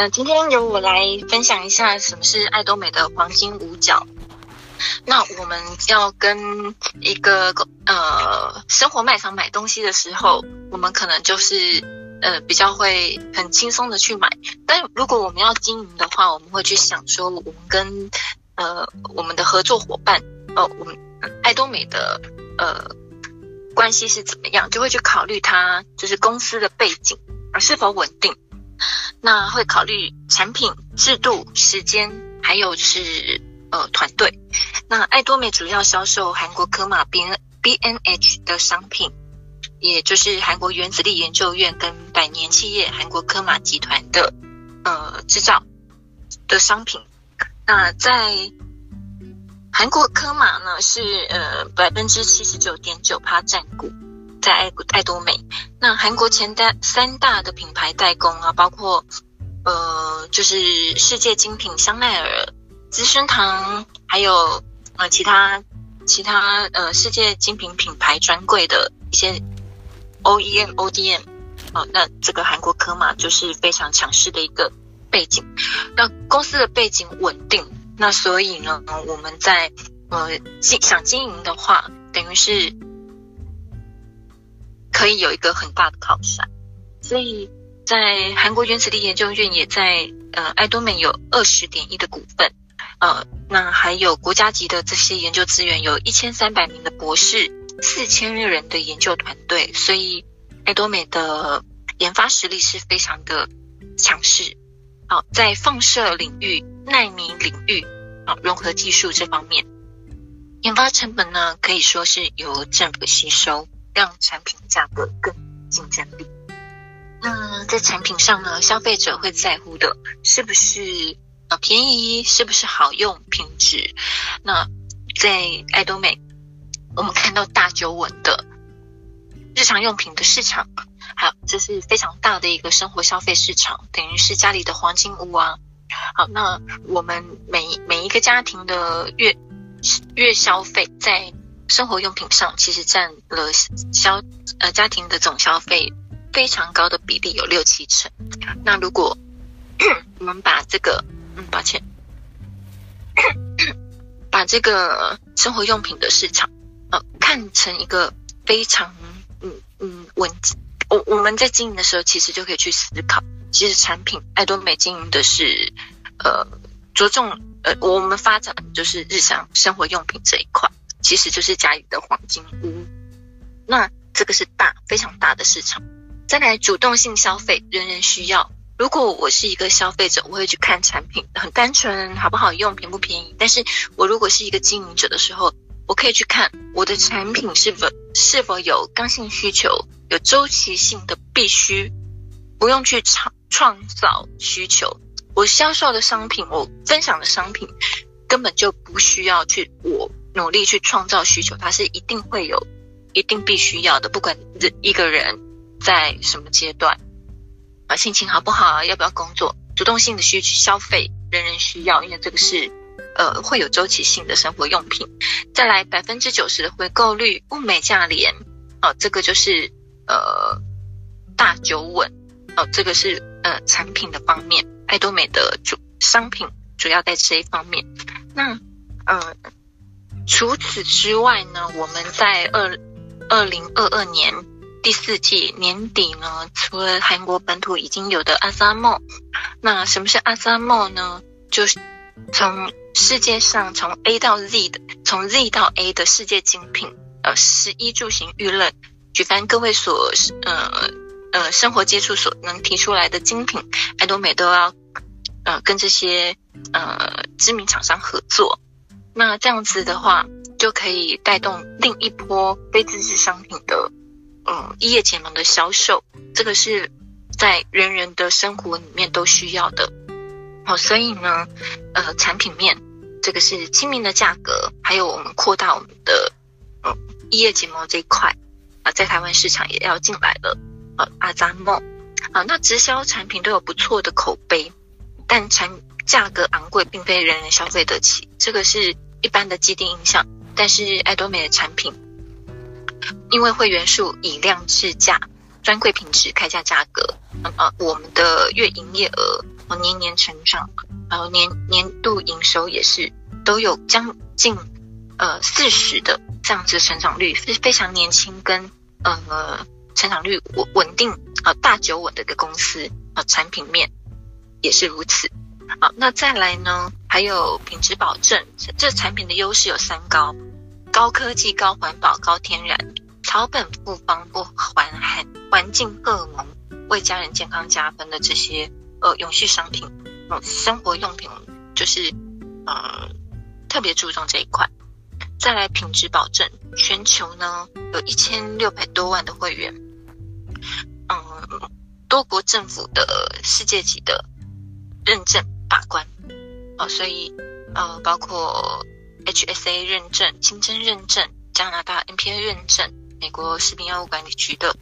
那，今天由我来分享一下什么是爱多美的黄金五角。那我们要跟一个呃生活卖场买东西的时候，我们可能就是呃比较会很轻松的去买。但如果我们要经营的话，我们会去想说，我们跟呃我们的合作伙伴，呃我们爱多美的呃关系是怎么样，就会去考虑它就是公司的背景而是否稳定。那会考虑产品、制度、时间，还有就是呃团队。那爱多美主要销售韩国科马 B B N H 的商品，也就是韩国原子力研究院跟百年企业韩国科马集团的呃制造的商品。那在韩国科马呢是呃百分之七十九点九趴占股。在爱爱多美，那韩国前代三大的品牌代工啊，包括呃，就是世界精品香奈儿、资生堂，还有呃其他其他呃世界精品品牌专柜的一些 OEM、ODM 哦，那这个韩国科马就是非常强势的一个背景。那公司的背景稳定，那所以呢，我们在呃经想经营的话，等于是。可以有一个很大的靠山，所以在韩国原子力研究院也在呃爱多美有二十点一的股份，呃，那还有国家级的这些研究资源，有一千三百名的博士，四千人的研究团队，所以爱多美的研发实力是非常的强势。好，在放射领域、纳米领域啊融合技术这方面，研发成本呢可以说是由政府吸收。让产品价格更竞争力。那在产品上呢，消费者会在乎的是不是呃便宜，是不是好用，品质。那在爱多美，我们看到大九稳的日常用品的市场，好，这是非常大的一个生活消费市场，等于是家里的黄金屋啊。好，那我们每每一个家庭的月月消费在。生活用品上其实占了消呃家庭的总消费非常高的比例，有六七成。那如果 我们把这个嗯，抱歉，把这个生活用品的市场呃看成一个非常嗯嗯稳，我我们在经营的时候，其实就可以去思考，其实产品爱多美经营的是呃着重呃我们发展就是日常生活用品这一块。其实就是家里的黄金屋，那这个是大非常大的市场。再来主动性消费，人人需要。如果我是一个消费者，我会去看产品，很单纯，好不好用，便不便宜。但是我如果是一个经营者的时候，我可以去看我的产品是否是否有刚性需求，有周期性的必须，不用去创创造需求。我销售的商品，我分享的商品，根本就不需要去我。努力去创造需求，它是一定会有，一定必须要的。不管一个人在什么阶段啊，心情好不好，要不要工作，主动性的需去消费，人人需要，因为这个是呃会有周期性的生活用品。再来百分之九十的回购率，物美价廉，哦，这个就是呃大久稳，哦，这个是呃产品的方面，爱多美的主商品主要在这一方面。那呃。除此之外呢，我们在二二零二二年第四季年底呢，除了韩国本土已经有的阿萨莫，那什么是阿萨莫呢？就是从世界上从 A 到 Z 的，从 Z 到 A 的世界精品，呃，十一住行娱乐，举凡各位所呃呃生活接触所能提出来的精品，爱多美都要呃跟这些呃知名厂商合作。那这样子的话，就可以带动另一波非自制商品的，嗯，一夜结盟的销售。这个是在人人的生活里面都需要的。好，所以呢，呃，产品面这个是亲民的价格，还有我们扩大我们的，嗯，一夜结盟这一块啊，在台湾市场也要进来了。呃，阿扎梦，啊，那直销产品都有不错的口碑，但产价格昂贵，并非人人消费得起。这个是一般的既定印象，但是爱多美的产品，因为会员数以量制价，专柜品质开价价格，呃，我们的月营业额年年成长，然后年年度营收也是都有将近呃四十的这样子成长率，是非常年轻跟呃成长率稳稳定啊大久稳的一个公司啊产品面也是如此。好，那再来呢，还有品质保证，这产品的优势有三高：高科技、高环保、高天然。草本复方不环含环境荷尔蒙，为家人健康加分的这些呃永续商品，嗯，生活用品就是嗯特别注重这一块。再来品质保证，全球呢有一千六百多万的会员，嗯，多国政府的世界级的认证把关，哦，所以呃包括 HSA 认证、清真认证、加拿大 NPA 认证。美国食品药物管理局的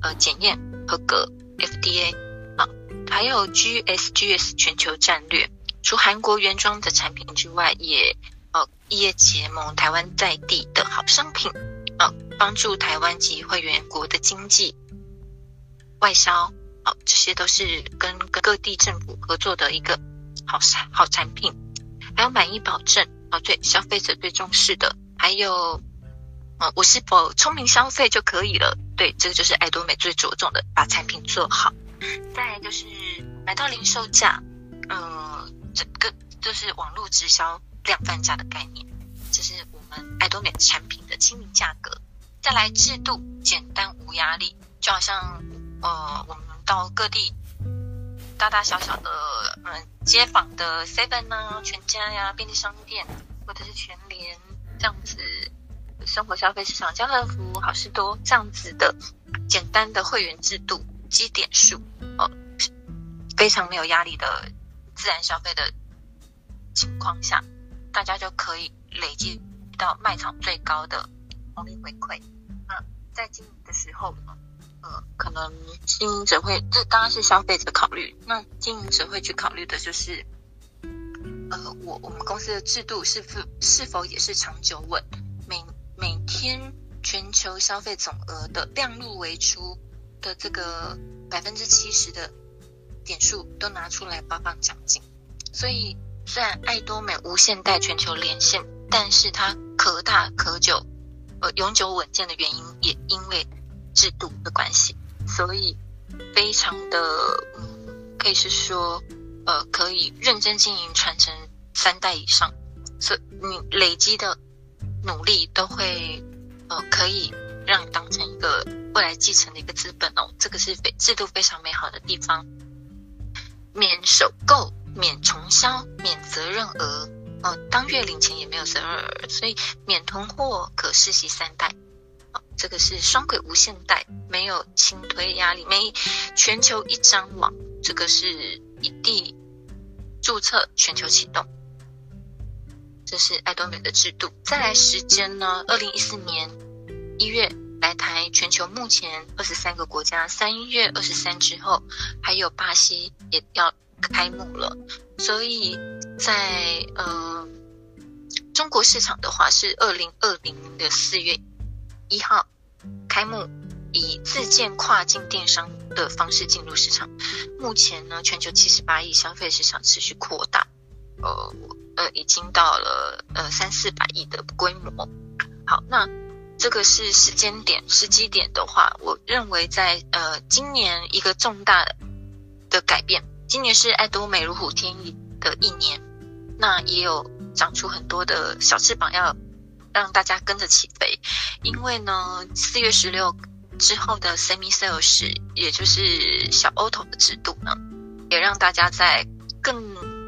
呃检验合格，FDA 啊，还有 GSGS 全球战略，除韩国原装的产品之外，也呃业结盟台湾在地的好商品啊，帮助台湾及会员国的经济外销啊，这些都是跟各地政府合作的一个好好产品，还有满意保证啊，对消费者最重视的，还有。啊，我是否聪明消费就可以了？对，这个就是爱多美最着重的，把产品做好。再来就是买到零售价，嗯，这个就是网络直销量贩价的概念，这是我们爱多美产品的亲民价格。再来制度简单无压力，就好像呃，我们到各地大大小小的嗯街坊的 Seven 啊、全家呀、便利商店或者是全联这样子。生活消费市场、家乐福、好事多这样子的简单的会员制度、积点数，哦，非常没有压力的自然消费的情况下，大家就可以累积到卖场最高的红利回馈。那在经营的时候，呃，可能经营者会，这当然是消费者考虑，那经营者会去考虑的就是，呃，我我们公司的制度是否是否也是长久稳，每每天全球消费总额的量入为出的这个百分之七十的点数都拿出来发放奖金，所以虽然爱多美无限带全球连线，但是它可大可久，呃，永久稳健的原因也因为制度的关系，所以非常的，可以是说呃，可以认真经营传承三代以上，所以你累积的。努力都会，呃，可以让当成一个未来继承的一个资本哦。这个是非制度非常美好的地方，免首购、免重销、免责任额，哦，当月领钱也没有责任额，所以免囤货可世袭三代，这个是双轨无限代，没有轻推压力，没全球一张网，这个是一地注册，全球启动。这是爱多美的制度。再来时间呢？二零一四年一月来台，全球目前二十三个国家。三月二十三之后，还有巴西也要开幕了。所以在呃中国市场的话，是二零二零的四月一号开幕，以自建跨境电商的方式进入市场。目前呢，全球七十八亿消费市场持续扩大。呃。呃，已经到了呃三四百亿的规模。好，那这个是时间点、时机点的话，我认为在呃今年一个重大的改变。今年是爱多美如虎添翼的一年，那也有长出很多的小翅膀，要让大家跟着起飞。因为呢，四月十六之后的 semi sales，也就是小 auto 的制度呢，也让大家在更。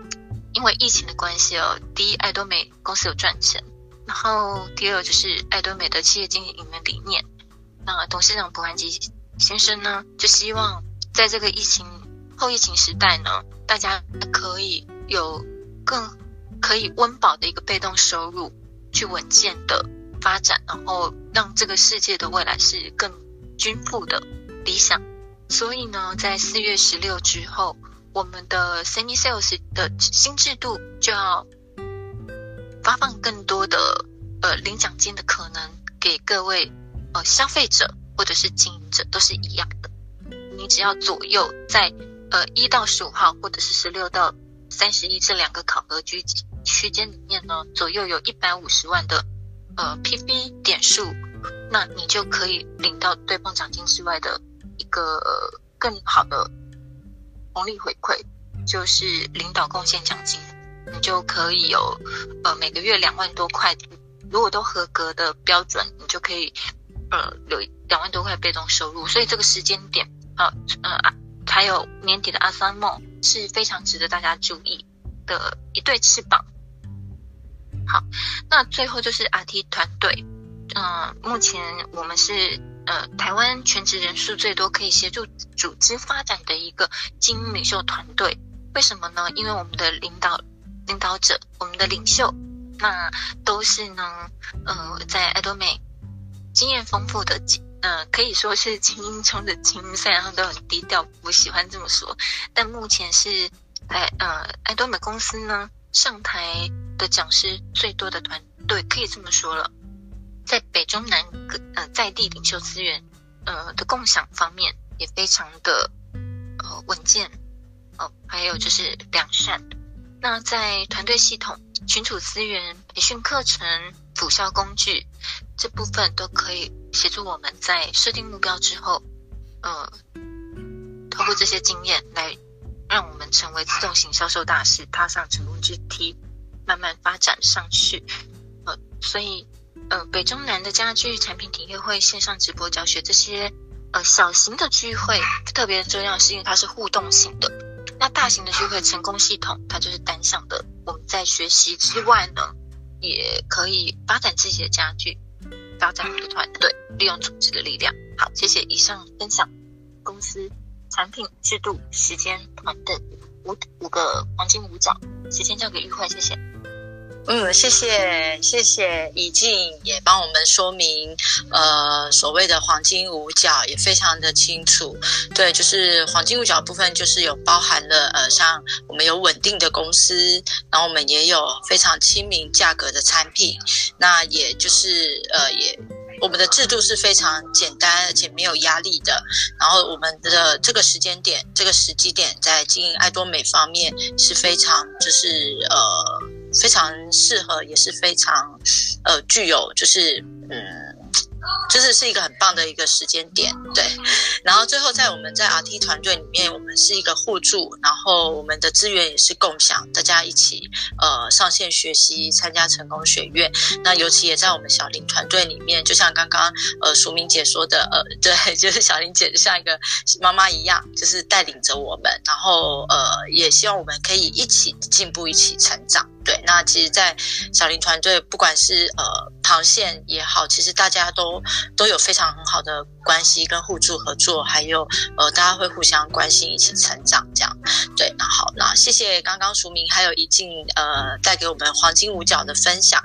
因为疫情的关系哦，第一，爱多美公司有赚钱，然后第二就是爱多美的企业经营理念。那董事长蒲汉吉先生呢，就希望在这个疫情后疫情时代呢，大家可以有更可以温饱的一个被动收入，去稳健的发展，然后让这个世界的未来是更均富的理想。所以呢，在四月十六之后。我们的 semi sales 的新制度就要发放更多的呃领奖金的可能给各位呃消费者或者是经营者都是一样的，你只要左右在呃一到十五号，或者是十六到三十一这两个考核区区间里面呢，左右有一百五十万的呃 PB 点数，那你就可以领到对碰奖金之外的一个更好的红利回馈，就是领导贡献奖金，你就可以有呃每个月两万多块，如果都合格的标准，你就可以呃有两万多块被动收入。所以这个时间点啊，呃还有年底的阿三梦是非常值得大家注意的一对翅膀。好，那最后就是 RT 团队，嗯，目前我们是呃台湾全职人数最多，可以协助组织发展的一个精英领袖团队。为什么呢？因为我们的领导领导者，我们的领袖，那都是呢，呃，在爱多美经验丰富的，呃，可以说是精英中的精英，虽然他们都很低调，不喜欢这么说，但目前是在呃爱多美公司呢上台。的讲师最多的团队可以这么说了，在北中南各呃在地领袖资源呃的共享方面也非常的呃稳健哦，还有就是良善。那在团队系统、群组资源、培训课程、辅效工具这部分都可以协助我们在设定目标之后，呃，透过这些经验来让我们成为自动型销售大师，踏上成功之梯。慢慢发展上去，呃，所以，呃，北中南的家具产品体验会、线上直播教学这些，呃，小型的聚会特别重要，是因为它是互动性的。那大型的聚会成功系统，它就是单向的。我们在学习之外呢，也可以发展自己的家具，发展我们的团队，利用组织的力量。好，谢谢以上分享，公司产品制度、时间、团队五五个黄金五角，时间交给玉慧，谢谢。嗯，谢谢谢谢以静也帮我们说明，呃，所谓的黄金五角也非常的清楚。对，就是黄金五角部分，就是有包含了呃，像我们有稳定的公司，然后我们也有非常亲民价格的产品，那也就是呃也。我们的制度是非常简单而且没有压力的，然后我们的这个时间点、这个时机点，在经营爱多美方面是非常就是呃非常适合，也是非常呃具有就是嗯。就是是一个很棒的一个时间点，对。然后最后在我们在 RT 团队里面，我们是一个互助，然后我们的资源也是共享，大家一起呃上线学习，参加成功学院。那尤其也在我们小林团队里面，就像刚刚呃淑明姐说的，呃对，就是小林姐像一个妈妈一样，就是带领着我们，然后呃也希望我们可以一起进步，一起成长。对，那其实，在小林团队，不管是呃螃蟹也好，其实大家都都有非常很好的关系跟互助合作，还有呃大家会互相关心，一起成长这样。对，那好，那谢谢刚刚署名还有一静呃带给我们黄金五角的分享。